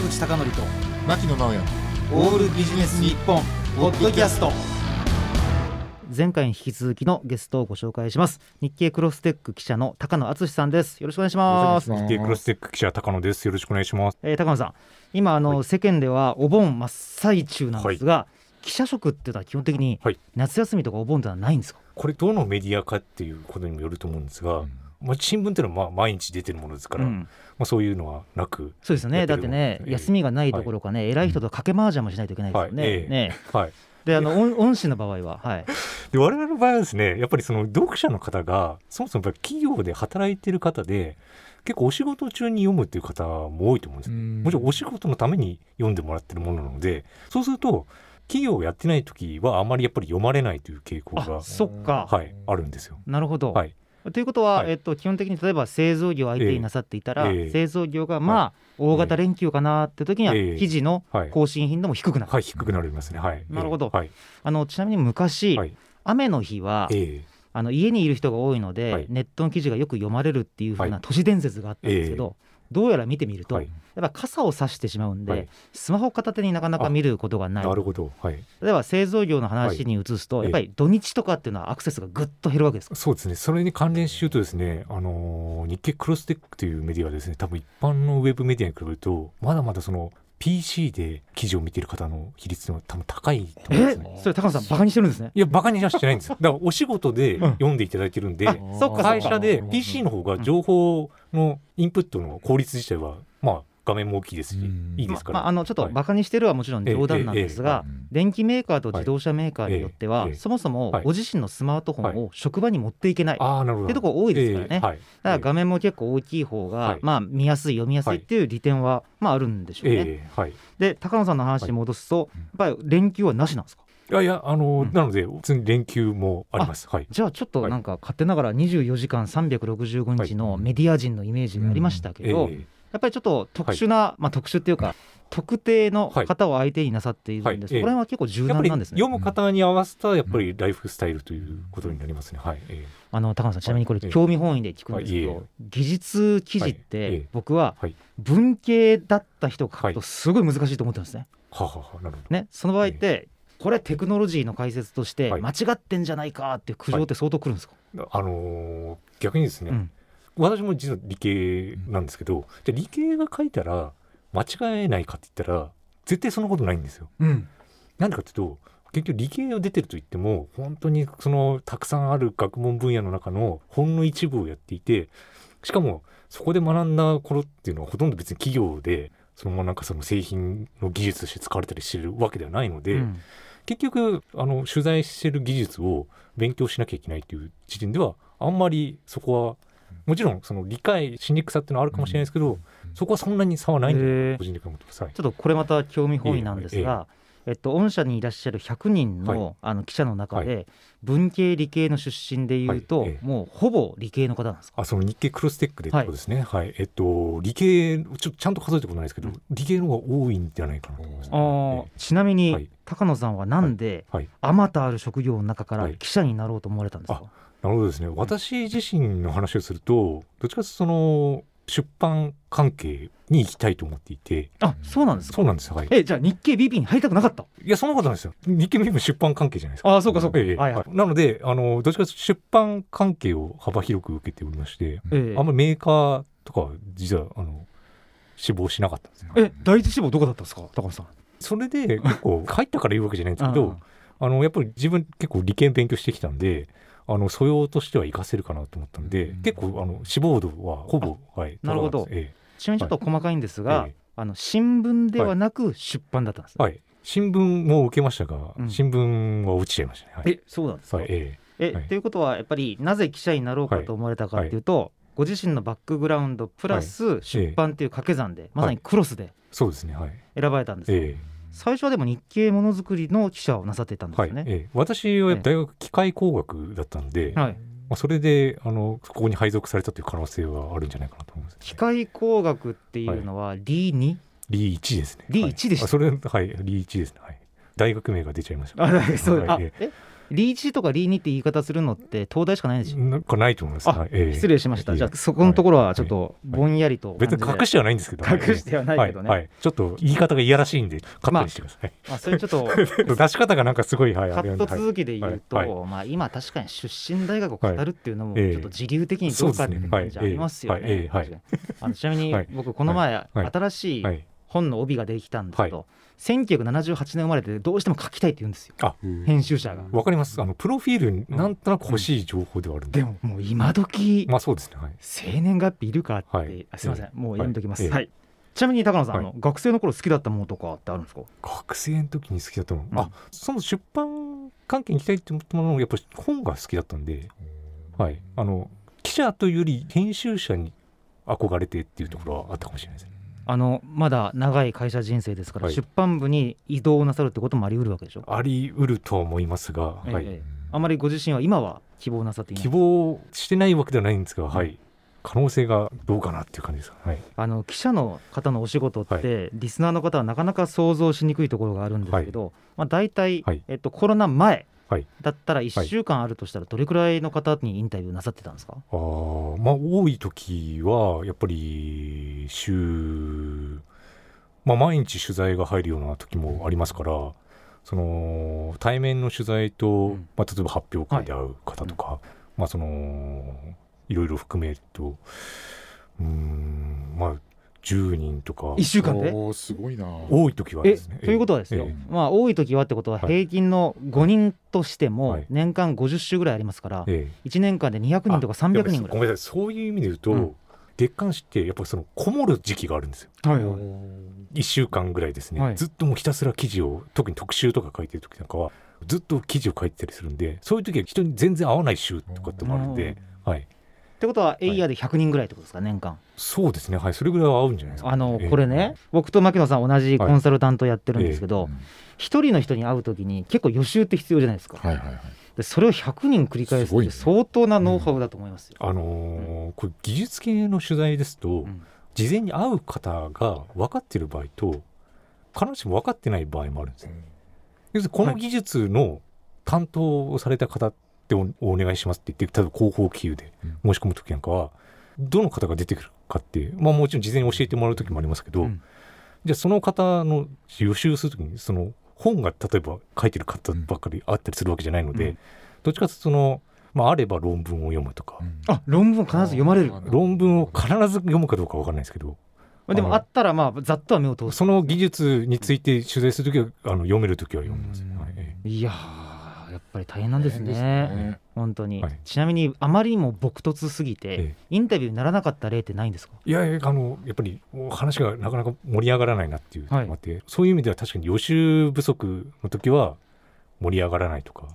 坂口孝則と牧野直哉。オールビジネス日本ポッドキャスト。前回に引き続きのゲストをご紹介します。日経クロステック記者の高野敦さんです。よろしくお願いします。日日経クロステック記者高野です。よろしくお願いします。えー高野さん今あの、はい。世間ではお盆真っ最中なんですが、記者職っていうのは基本的にはい。夏休みとかお盆ってのはないんですか、これどのメディアかっていうことにもよると思うんですが、まあ新聞っていうのはまあ毎日出てるものですから、うん。まあそういうのはなく、そうですよね。だってね、ええ。休みがないどころかね、偉い人と掛け麻雀もしないといけないですよね,、はい。ええ。ね。はい。であの恩恩師の場合ははい。で我々の場合はですね、やっぱりその読者の方がそもそもやっぱり企業で働いてる方で。結構お仕事中に読むっていう方も多いと思うんですよ。もちろんお仕事のために読んでもらってるものなのでそうすると企業をやってない時はあまりやっぱり読まれないという傾向があそっか、はいあるんですよ。なるほど、はいということは、はい。えっと、基本的に例えば製造業を相手になさっていたら、ええ。ええ製造業がまあ、大型連休かなって時には、ええ。記事のはい。更新頻度も低くなる、はい、低くなりますね。はい。なるほど。あのちなみに昔、はい。雨の日は、えあの家にいる人が多いので、はい。ネットの記事がよく読まれるっていう風はない。都市伝説があったんですけど、どうやら見てみると、はいやっぱ傘を差してしまうんで、はいスマホ片手になかなか見ることがえないなるほど。はい。例えば製造業の話に移すと、はいやっぱり土日とかっていうのはアクセスがぐっと減るわけですかそうですね。それに関連し言うとですね、あのー日経クロステックというメディアはですね、多分一般のウェブメディアに比べると、まだまだその PC で記事を見ている方の比率は多分高いと思うんえですね。それ高野さんバカにしてるんですねいや、バカにはしてないんですよ。だからお仕事で読んでいただいてるんで、あそっかそっか会社で PC の方が情報のインプットの効率自体は、まあ、画面も大きいですし、いいですから。まあ、あのちょっとはい。バカにしてるはもちろん冗談なんですが、電機メーカーと自動車メーカーによっては、そもそもはい。ご自身のスマートフォンを職場に持っていけない。ってとこ多いですからね。だから画面も結構大きい方が、はい。まあ、見やすい読みやすいっていう利点は、まあ、あるんでしょうね。で高野さんの話に戻すと、やっぱり連休はなしなんですか？いやいや、あの、うん。なので、普通に連休もあります。はい。じゃあちょっとなんか勝手ながら24時間365日のメディア人のイメージがありましたけど、えやっぱりちょっと特殊な、まあ、特殊っていうか特定の方を相手になさっているんで、はい。そこら辺は結構柔軟なんですね。読む方に合わせたやっぱりライフスタイルということになりますね。はい。えあの高野さんちなみにこれ興味本位で聞くんですけど、技術記事ってえ僕ははい。文系だった人が書くとはいすごい難しいと思ってるんですね。はははなるほど。ねその場合ってこれテクノロジーの解説としてはい間違ってんじゃないかっていう苦情って相当くるんですか、あのー逆にですね、うん私も実は理系なんですけど、じゃあ理系が書いたら間違えないかって言ったら絶対そんなことないんですよ。うんなんでかっていうと結局理系を出てると言っても本当にそのたくさんある学問分野の中のほんの一部をやっていてしかもそこで学んだ頃っていうのはほとんど別に企業でそのままなんかその製品の技術として使われたりしてるわけではないので、うん結局あの取材してる技術を勉強しなきゃいけないという時点ではあんまりそこはもちろんその理解しにくさっていうのはあるかもしれないですけど、そこはそんなに差はないんだとへー。個人的に思ってます。は。いちょっとこれまた興味本位なんですが、えっと、御社にいらっしゃる100人の,、はい。あの記者の中で、は文系理系の出身でいうと、はい。ええ。もうほぼ理系の方なんですか？あその日経クロステックでってことですね。はい、えっと理系ちょっとちゃんと数えたことないですけど、理系の方が多いんじゃないかなと思います、あー。ちなみに、はい。高野さんはなんで、はい、あまたある職業の中からはい。記者になろうと思われたんですか、なるほどですね。私自身の話をすると、どっちかというとその出版関係に行きたいと思っていて、あそうなんですか？そうなんですよ。はい。えじゃあ日経 BP に入りたくなかった？いやそんなことないですよ。日経も出版関係じゃないですか。あそうかそうか、ええはいはいなのであのどっちかというと出版関係を幅広く受けておりまして、ええあんまりメーカーとかは実はあの志望しなかったんですよ。え第一志望どこだったんですか？高野さんそれで結構入ったから言うわけじゃないんですけうんど、あのやっぱり自分結構理系勉強してきたんで。あの素養としては活かせるかなと思ったんで、うん結構あの志望度はほぼはいなるほど。高かったですちなみにちょっと細かいんですが、ええあの新聞ではなく出版だったんですね、はい、新聞も受けましたが、うん。新聞は落ちちゃいましたね。はい、えそうなんですか、はい、ええ、はい。ということはやっぱりなぜ記者になろうかと思われたかっていうと、ご自身のバックグラウンドプラス出版っていう掛け算で、まさにクロスでえそうですね。はい、選ばれたんですよ、え最初はでも日経ものづくりの記者をなさっていたんえはい、ですよね。ええ。私は大学機械工学だったんで、はい。まあ、それであのここに配属されたという可能性はあるんじゃないかなと思います、機械工学っていうのは D2、リー1ですね。リー1でしたはいあそれはい、リー1ですね。はい。大学名が出ちゃいました。あそう。あはい。え。え？リーチとかリーニって言い方するのって東大しかないんですよ。なんかないと思います。あはいええ。失礼しました、いえ。じゃあそこのところはちょっとぼんやりと別に隠してはないんですけど、隠してはないけどね。はい。はい。ちょっと言い方がいやらしいんでカットにしてください。まあ、それちょっと 出し方がなんかすごい、はい、カットはい。続きで言うと、はいはまあ、今確かに出身大学を語るっていうのもはい。ちょっと自流的にどうかっていう感じありますよね。はい。ね。あのちなみにはい。僕この前はい。新しい、本の帯ができたんですけど、1978年生まれでどうしても書きたいって言うんですよ。編集者が。わかります。あのプロフィールになんとなく欲しい情報ではあるんで。でももう今時まあそうですね。はい。生年月日いるかって、はい。あすみません、もうやめときます。はい。はい。ちなみに高野さん、はい。あの学生の頃好きだったものとかってあるんですか？学生の時に好きだったの、うん。あその出版関係に行きたいって思ったものもやっぱり本が好きだったんで、はい、あの記者というより編集者に憧れてっていうところはあったかもしれないですね。あのまだ長い会社人生ですから、はい。出版部に移動なさるってこともあり得るわけでしょ、あり得るとは思いますが、はい、ええ。あまりご自身は今は希望なさっていない。希望してないわけではないんですが、はい、可能性がどうかなっていう感じです。はい、あの記者の方のお仕事って、はリスナーの方はなかなか想像しにくいところがあるんですけど、まあ、大体、はい。えっと、コロナ前はいだったら1週間あるとしたらどれくらいの方にインタビューなさってたんですか、あーまあ多い時はやっぱり週、まあ、毎日取材が入るような時もありますからその対面の取材と、うん。まあ、例えば発表会で会う方とか、まあそのいろいろ含めるとうーんまあ10人とか。1週間で？おーすごいな。多い時はえですね。ということはですよ、えまあ多い時はってことははい。平均の5人としてもはい。年間50週ぐらいありますから、ええ。1年間で200人とか300人ぐらい。ごめんなさい。そういう意味で言うと、うん。月刊誌ってやっぱりそのこもる時期があるんですよ。はいはい。1週間ぐらいですね、はい。ずっともうひたすら記事を特に特集とか書いてる時なんかはずっと記事を書いてたりするんでそういう時は人に全然合わない週とかってもあるんで、はい、ってことはエイヤーで100人ぐらいってことですか年間。そうですね。はい。それぐらいは合うんじゃないですか、あのええ。これね、僕と牧野さん同じコンサルタントやってるんですけどうん一、人の人に会うときに結構予習って必要じゃないですか、はいはいはい。でそれを100人繰り返すって相当なノウハウだと思いますよ。あのーこれ技術系の取材ですと、ん。事前に会う方が分かってる場合と必ずしも分かってない場合もあるんですよ。要するにこの技術の担当をされた方っておお願いしますって言って例えば広報企業で申し込む時なんかはどの方が出てくるかって、まあ、もちろん事前に教えてもらう時もありますけど、うん。じゃあその方の予習する時にその本が例えば書いてる方ばっかりあったりするわけじゃないので、うん。どっちかというとその、まあ、あれば論文を読むとか、あ論文必ず読まれる。あ論文を必ず読むかどうかわかんないですけど。でもあったらまあざっとは目を通す。その技術について取材する時はあの読める時は読みます、うん。はい。えいやぱり大変なんですね。大変です本当に、はい。ちなみにあまりにも朴突すぎて、ええ。インタビューにならなかった例ってないんですか？いやいやあのやっぱり話がなかなか盛り上がらないなっていうのもあって、そういう意味では確かに予習不足の時は盛り上がらないとか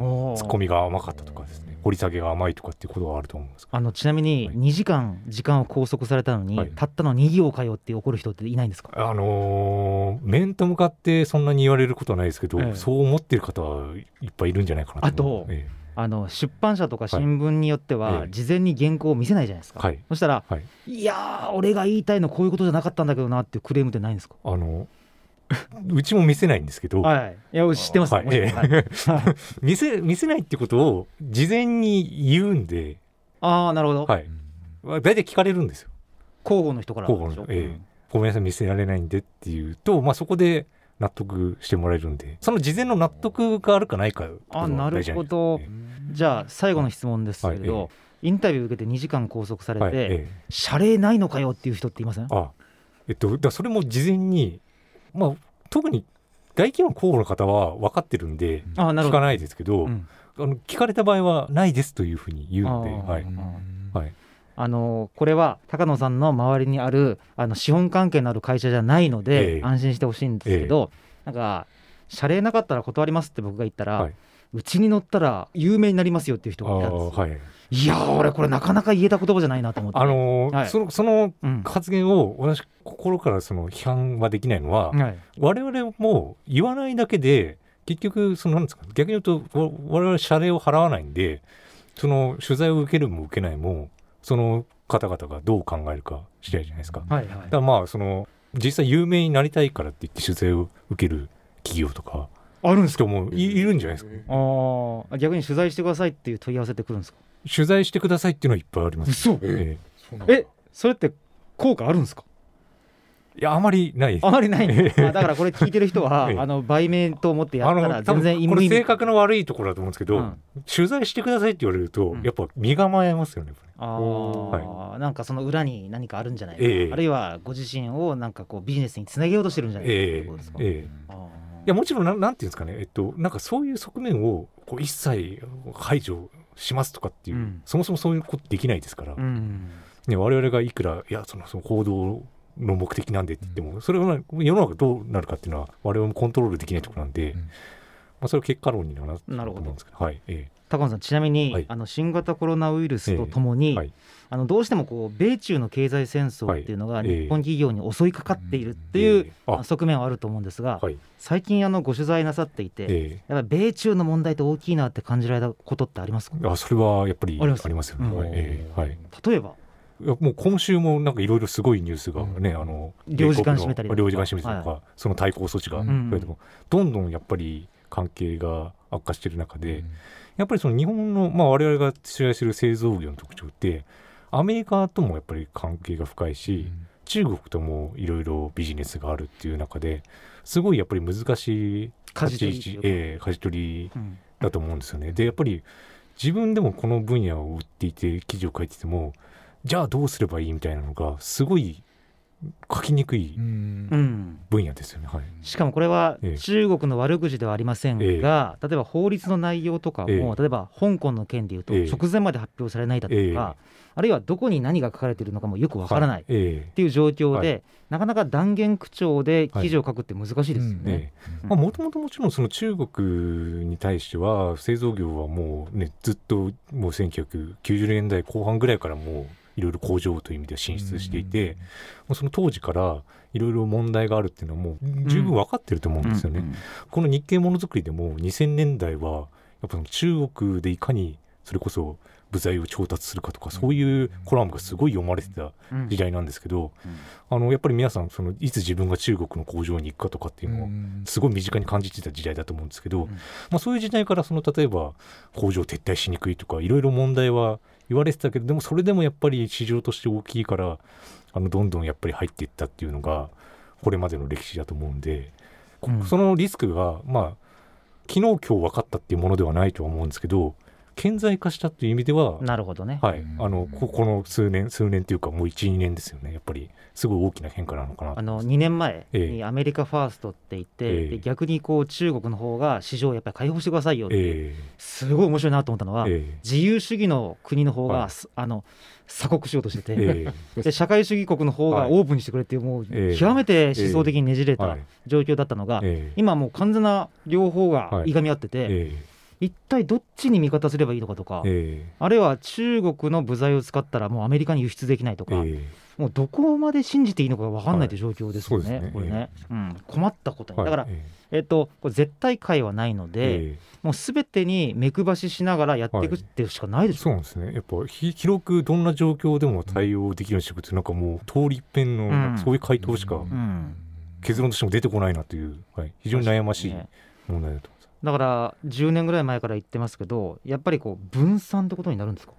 うん。ツッコミが甘かったとかですね。掘り下げが甘いとかっていうことはあると思うんですあのちなみにはい。2時間時間を拘束されたのに、はい。たったの2行かよって怒る人っていないんですか？あのー面と向かってそんなに言われることはないですけど、ええ。そう思ってる方はいっぱいいるんじゃないかなあと思う。えあの出版社とか新聞によっては、ええ事前に原稿を見せないじゃないですか、はい。そしたら、はい。い、やー俺が言いたいのこういうことじゃなかったんだけどなっていうクレームってないんですか？あの うちも見せないんですけど、はい。いや知ってます、はい。もちろん。はい。見せ見せないってことを事前に言うんで、ああなるほど、はい、大体聞かれるんですよ。広報の人から広報のええ。ごめんなさい見せられないんでっていうと、まあ、そこで納得してもらえるんで。その事前の納得があるかないかあなるほど。ええ。じゃあ最後の質問ですけれど、はいインタビュー受けて2時間拘束されて、はいええ。謝礼ないのかよっていう人っていません？あえっとだそれも事前に、まあ、特に大企業の候補の方は分かってるんで聞かないですけど、うん。あの聞かれた場合はないですというふうに言うんで、はい。はい、あのこれは高野さんの周りにあるあの資本関係のある会社じゃないので、ええ。安心してほしいんですけど、なんか謝礼なかったら断りますって僕が言ったら、はいうちに乗ったら有名になりますよっていう人あがいたんです。ーはい。いやー俺これなかなか言えた言葉じゃないなと思って、あのーはい。そのそのうん。発言を私心からその批判はできないのは、はい。我々も言わないだけで結局そのなんですか逆に言うとわ我々謝礼を払わないんでその取材を受けるも受けないもその方々がどう考えるか次第じゃないですか。だはいはい。からまあその実際有名になりたいからって言って取材を受ける企業とかあるんですか？人もいいるんじゃないですか？ああ逆に取材してくださいっていう問い合わせってくるんですか？取材してくださいっていうのはいっぱいあります。嘘。えそうなんだ。えそれって効果あるんですか？えいやあまりないです。あまりないんだ。あだからこれ聞いてる人は ええ。あの売名と思ってやったら全然意味これ性格の悪いところだと思うんですけど、うん。取材してくださいって言われると、うん。やっぱ身構えますよね。あー、なんかその裏に何かあるんじゃないか、ええ。あるいはご自身をなんかこうビジネスにつなげようとしてるんじゃないかっていえうことですか、ええ。えあー。いやもちろんなんなんていうんですかね、えっと、なんかそういう側面をこう一切排除しますとかっていう、うん。そもそもそういうことできないですから、うんね、我々がいくらいやそのその行動の目的なんでって言っても、それは世の中どうなるかっていうのは我々もコントロールできないところなんで、うん。まあ、それは結果論になるとなるほど思うんですけど、はいえ高野さんちなみに、はい。あの新型コロナウイルスとともに、えはいあのどうしてもこう米中の経済戦争っていうのが日本企業に襲いかかっているってえいう側面はあると思うんですが、はい。最近あのご取材なさっていて、えやっぱり米中の問題って大きいなって感じられたことってありますか？えあそれはやっぱりありますありますよね。うん。はいええ。はい。例えば？いやもう今週もなんかいろいろすごいニュースがね、うん。あの領事館閉めたりとか。領事館閉めたりとか、はその対抗措置がうん。増えても、どんどんやっぱり関係が悪化している中で、うん。やっぱりその日本の、まあ、我々が取材している製造業の特徴ってアメリカともやっぱり関係が深いし、中国ともいろいろビジネスがあるっていう中ですごいやっぱり難しい舵取りええ舵取りうん。だと思うんですよね。でやっぱり自分でもこの分野を売っていて記事を書いててもじゃあどうすればいいみたいなのがすごい書きにくいうん。うん分野ですよね。はい、しかもこれはええ。中国の悪口ではありませんが、例えば法律の内容とかも、ええ。例えば香港の件でいうとええ。直前まで発表されないだとか、ええ。あるいはどこに何が書かれているのかもよくわからないっていう状況で、はなかなか断言口調で記事を書くって難しいですよはい。ね。もともともちろんその中国に対しては製造業はもうねずっともう1990年代後半ぐらいからもういろいろ工場という意味では進出していて、もうその当時からいろいろ問題があるっていうのはもう十分分かってると思うんですよね。うんこの日系ものづくりでも2000年代はやっぱ中国でいかにそれこそ部材を調達するかとかそういうコラムがすごい読まれてたうん。時代なんですけど、うん。あのやっぱり皆さんそのいつ自分が中国の工場に行くかとかっていうのをうん。すごい身近に感じてた時代だと思うんですけど、うん。まあ、そういう時代からその例えば工場撤退しにくいとかいろいろ問題は言われてたけどでもそれでもやっぱり市場として大きいからあのどんどんやっぱり入っていったっていうのがこれまでの歴史だと思うんで、こうん。そのリスクがまあ昨日今日分かったっていうものではないとは思うんですけど顕在化したっていう意味では、なるほどね。はい。うん、あのここの数年数年っていうかもう12年ですよね。やっぱりすごい大きな変化なのかなとあの2年前ええ。にアメリカファーストって言って、え逆にこう中国の方が市場をやっぱり開放してくださいよってえすごい面白いなと思ったのは、ええ。自由主義の国の方が、はい。すあの鎖国しようとしてて、ええ。で社会主義国の方がはい。オープンにしてくれっていうもうええ。極めて思想的にねじれたはい。状況だったのが、ええ。今もう完全な両方がはい。いがみ合ってて、え一体どっちに味方すればいいのかとか、ええ。あるいは中国の部材を使ったらもうアメリカに輸出できないとか、ええ。もうどこまで信じていいのか分かんないという状況ですよね、はいこれね、うん、困ったことに、はい。だから、ええ。っと、これ絶対解はないのえで、えもうすべてに目配ししながらやっていくっていうしかないえでしょ、そうなんですね。やっぱひ広くどんな状況でも対応できるようにしていくってなんかもう通り一遍の、うん。そういう回答しかん。結論としても出てこないなという、はい、非常に悩ましいね。問題だと。だから10年ぐらい前から言ってますけどやっぱりこう分散ってことになるんですか、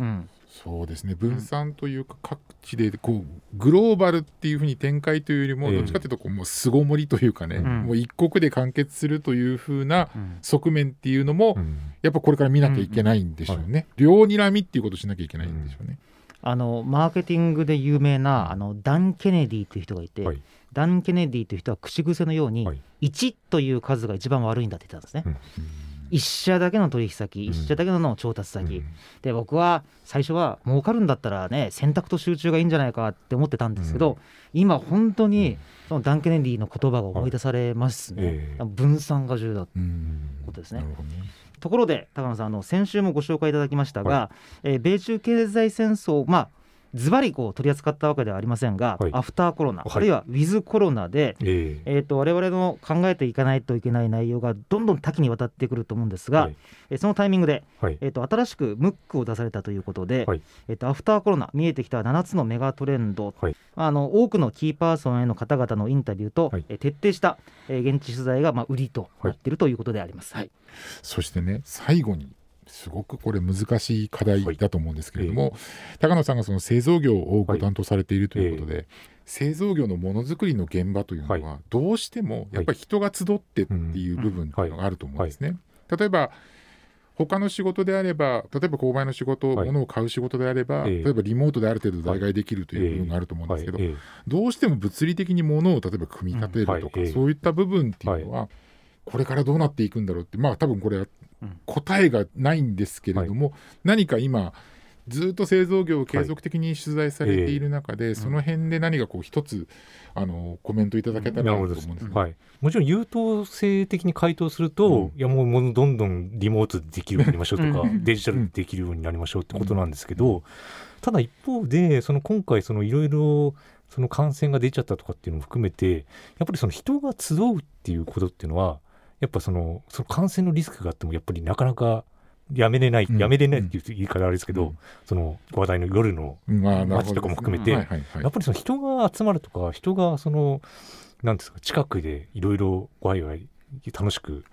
うん。そうですね。分散というか各地でこうグローバルっていうふうに展開というよりもええ。どっちかというとこうもう巣ごもりというかね、うん。もう一国で完結するというふうなうん。側面っていうのもうん。やっぱこれから見なきゃいけないんでしょうね、両睨みっていうことをしなきゃいけないんでしょうね、あのマーケティングで有名なあのダン・ケネディっていう人がいて、はいダン・ケネディという人は口癖のように、はい。1という数が一番悪いんだって言ってたんですね。うん。一社だけの取引先、うん。一社だけの調達先、うん。で僕は最初は儲かるんだったらね選択と集中がいいんじゃないかって思ってたんですけど、うん。今本当にそのダン・ケネディの言葉が思い出されますね、ええ分散が重要だうんことですね。なるほどねところで高野さんあの先週もご紹介いただきましたが、はえー米中経済戦争まあズバリこう取り扱ったわけではありませんが、はい。アフターコロナ、はい。あるいはウィズコロナで、ええ。えー、と我々の考えていかないといけない内容がどんどん多岐にわたってくると思うんですが、はい。えーそのタイミングで、はい。えー、と新しくムックを出されたということで、はい。えー、とアフターコロナ見えてきた7つのメガトレンド、はい。あの多くのキーパーソンへの方々のインタビューと、はい。えー徹底した、えー現地取材がまあ売りとなっているということであります。はい。そしてね最後にすごくこれ難しい課題だと思うんですけれども、高野さんがその製造業をご担当されているということで、製造業のものづくりの現場というのは、はどうしてもやっぱり人が集ってっていう部分っていうのがあると思うんですね。例えば他の仕事であれば例えば購買の仕事、はい。物を買う仕事であれば、ええ。例えばリモートである程度代替できるという部分があると思うんですけど、はいえどうしても物理的に物を例えば組み立てるとか、うん。はい。ええそういった部分っていうのは、これからどうなっていくんだろうってまあ多分これはうん。答えがないんですけれども、何か今ずっと製造業を継続的に取材されている中で、その辺で何かこう一つあのコメントいただけたらなと思うんですね。はい、もちろん優等生的に回答すると、うん。いやもうもうどんどんリモートでできるようになりましょうとか、うん。デジタルでできるようになりましょうってことなんですけど、ただ一方でその今回そのいろいろその感染が出ちゃったとかっていうのも含めてやっぱりその人が集うっていうことっていうのはやっぱそのその感染のリスクがあってもやっぱりなかなかやめれない、うん。やめれないっていう言い方あれですけど、うん。その話題の夜の街とかも含めてはいはいはい。やっぱりその人が集まるとか人がそのなんですか近くでいろいろワイワイ楽しく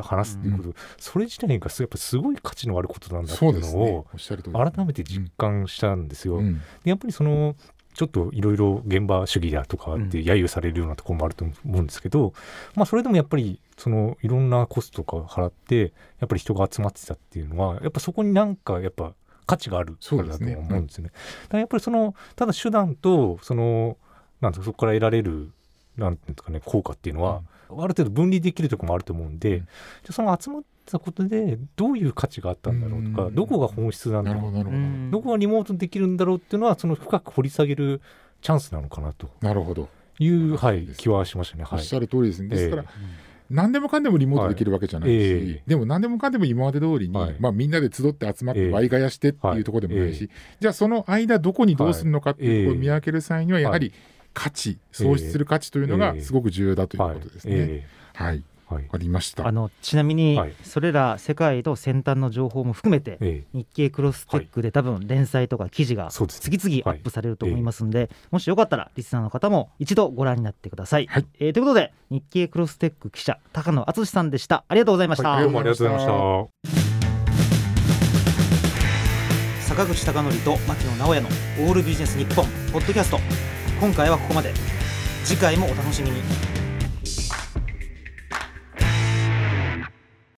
話すっていうこと、それ自体がすやっぱすごい価値のあることなんだってそいううのを改めて実感したんですよ。うん。でやっぱりそのちょっといろいろ現場主義だとかって揶揄されるようなところもあると思うんですけど、まあそれでもやっぱりそのいろんなコストとか払ってやっぱり人が集まってたっていうのはやっぱそこになんかやっぱ価値があるからだと思うんですよね。だからやっぱりそのただ手段とそのなんそこから得られるなんていうんですかね効果っていうのは、ある程度分離できるところもあると思うんで、うん。じゃあその集まったことでどういう価値があったんだろうとか、うん。どこが本質なんだろうどこがリモートできるんだろうっていうのはその深く掘り下げるチャンスなのかなと。なるほど。いう、はい、気はしましたね。はい。おっしゃる通りですね。ですから、え何でもかんでもリモートできるわけじゃないし、はい。ええでも何でもかんでも今まで通りに、はい。まあ、みんなで集って集まってええ。ワイガヤしてっていうところでもないし、じゃあその間どこにどうするのかっていうところを見分ける際にはやはり価値、創出する価値というのがええ。すごく重要だというはいことですね。えはい、えはい。わかりました。あのちなみに、はい。それら世界の先端の情報も含めて、え日経クロステックで多分連載とか記事が次々アップされると思いますので、もしよかったらリスナーの方も一度ご覧になってください。はい。えーということで日経クロステック記者高野敦さんでした。ありがとうございました、はい。どうもありがとうございました。坂口孝則と牧野直哉のオールビジネス日本ポッドキャスト今回はここまで。次回もお楽しみに。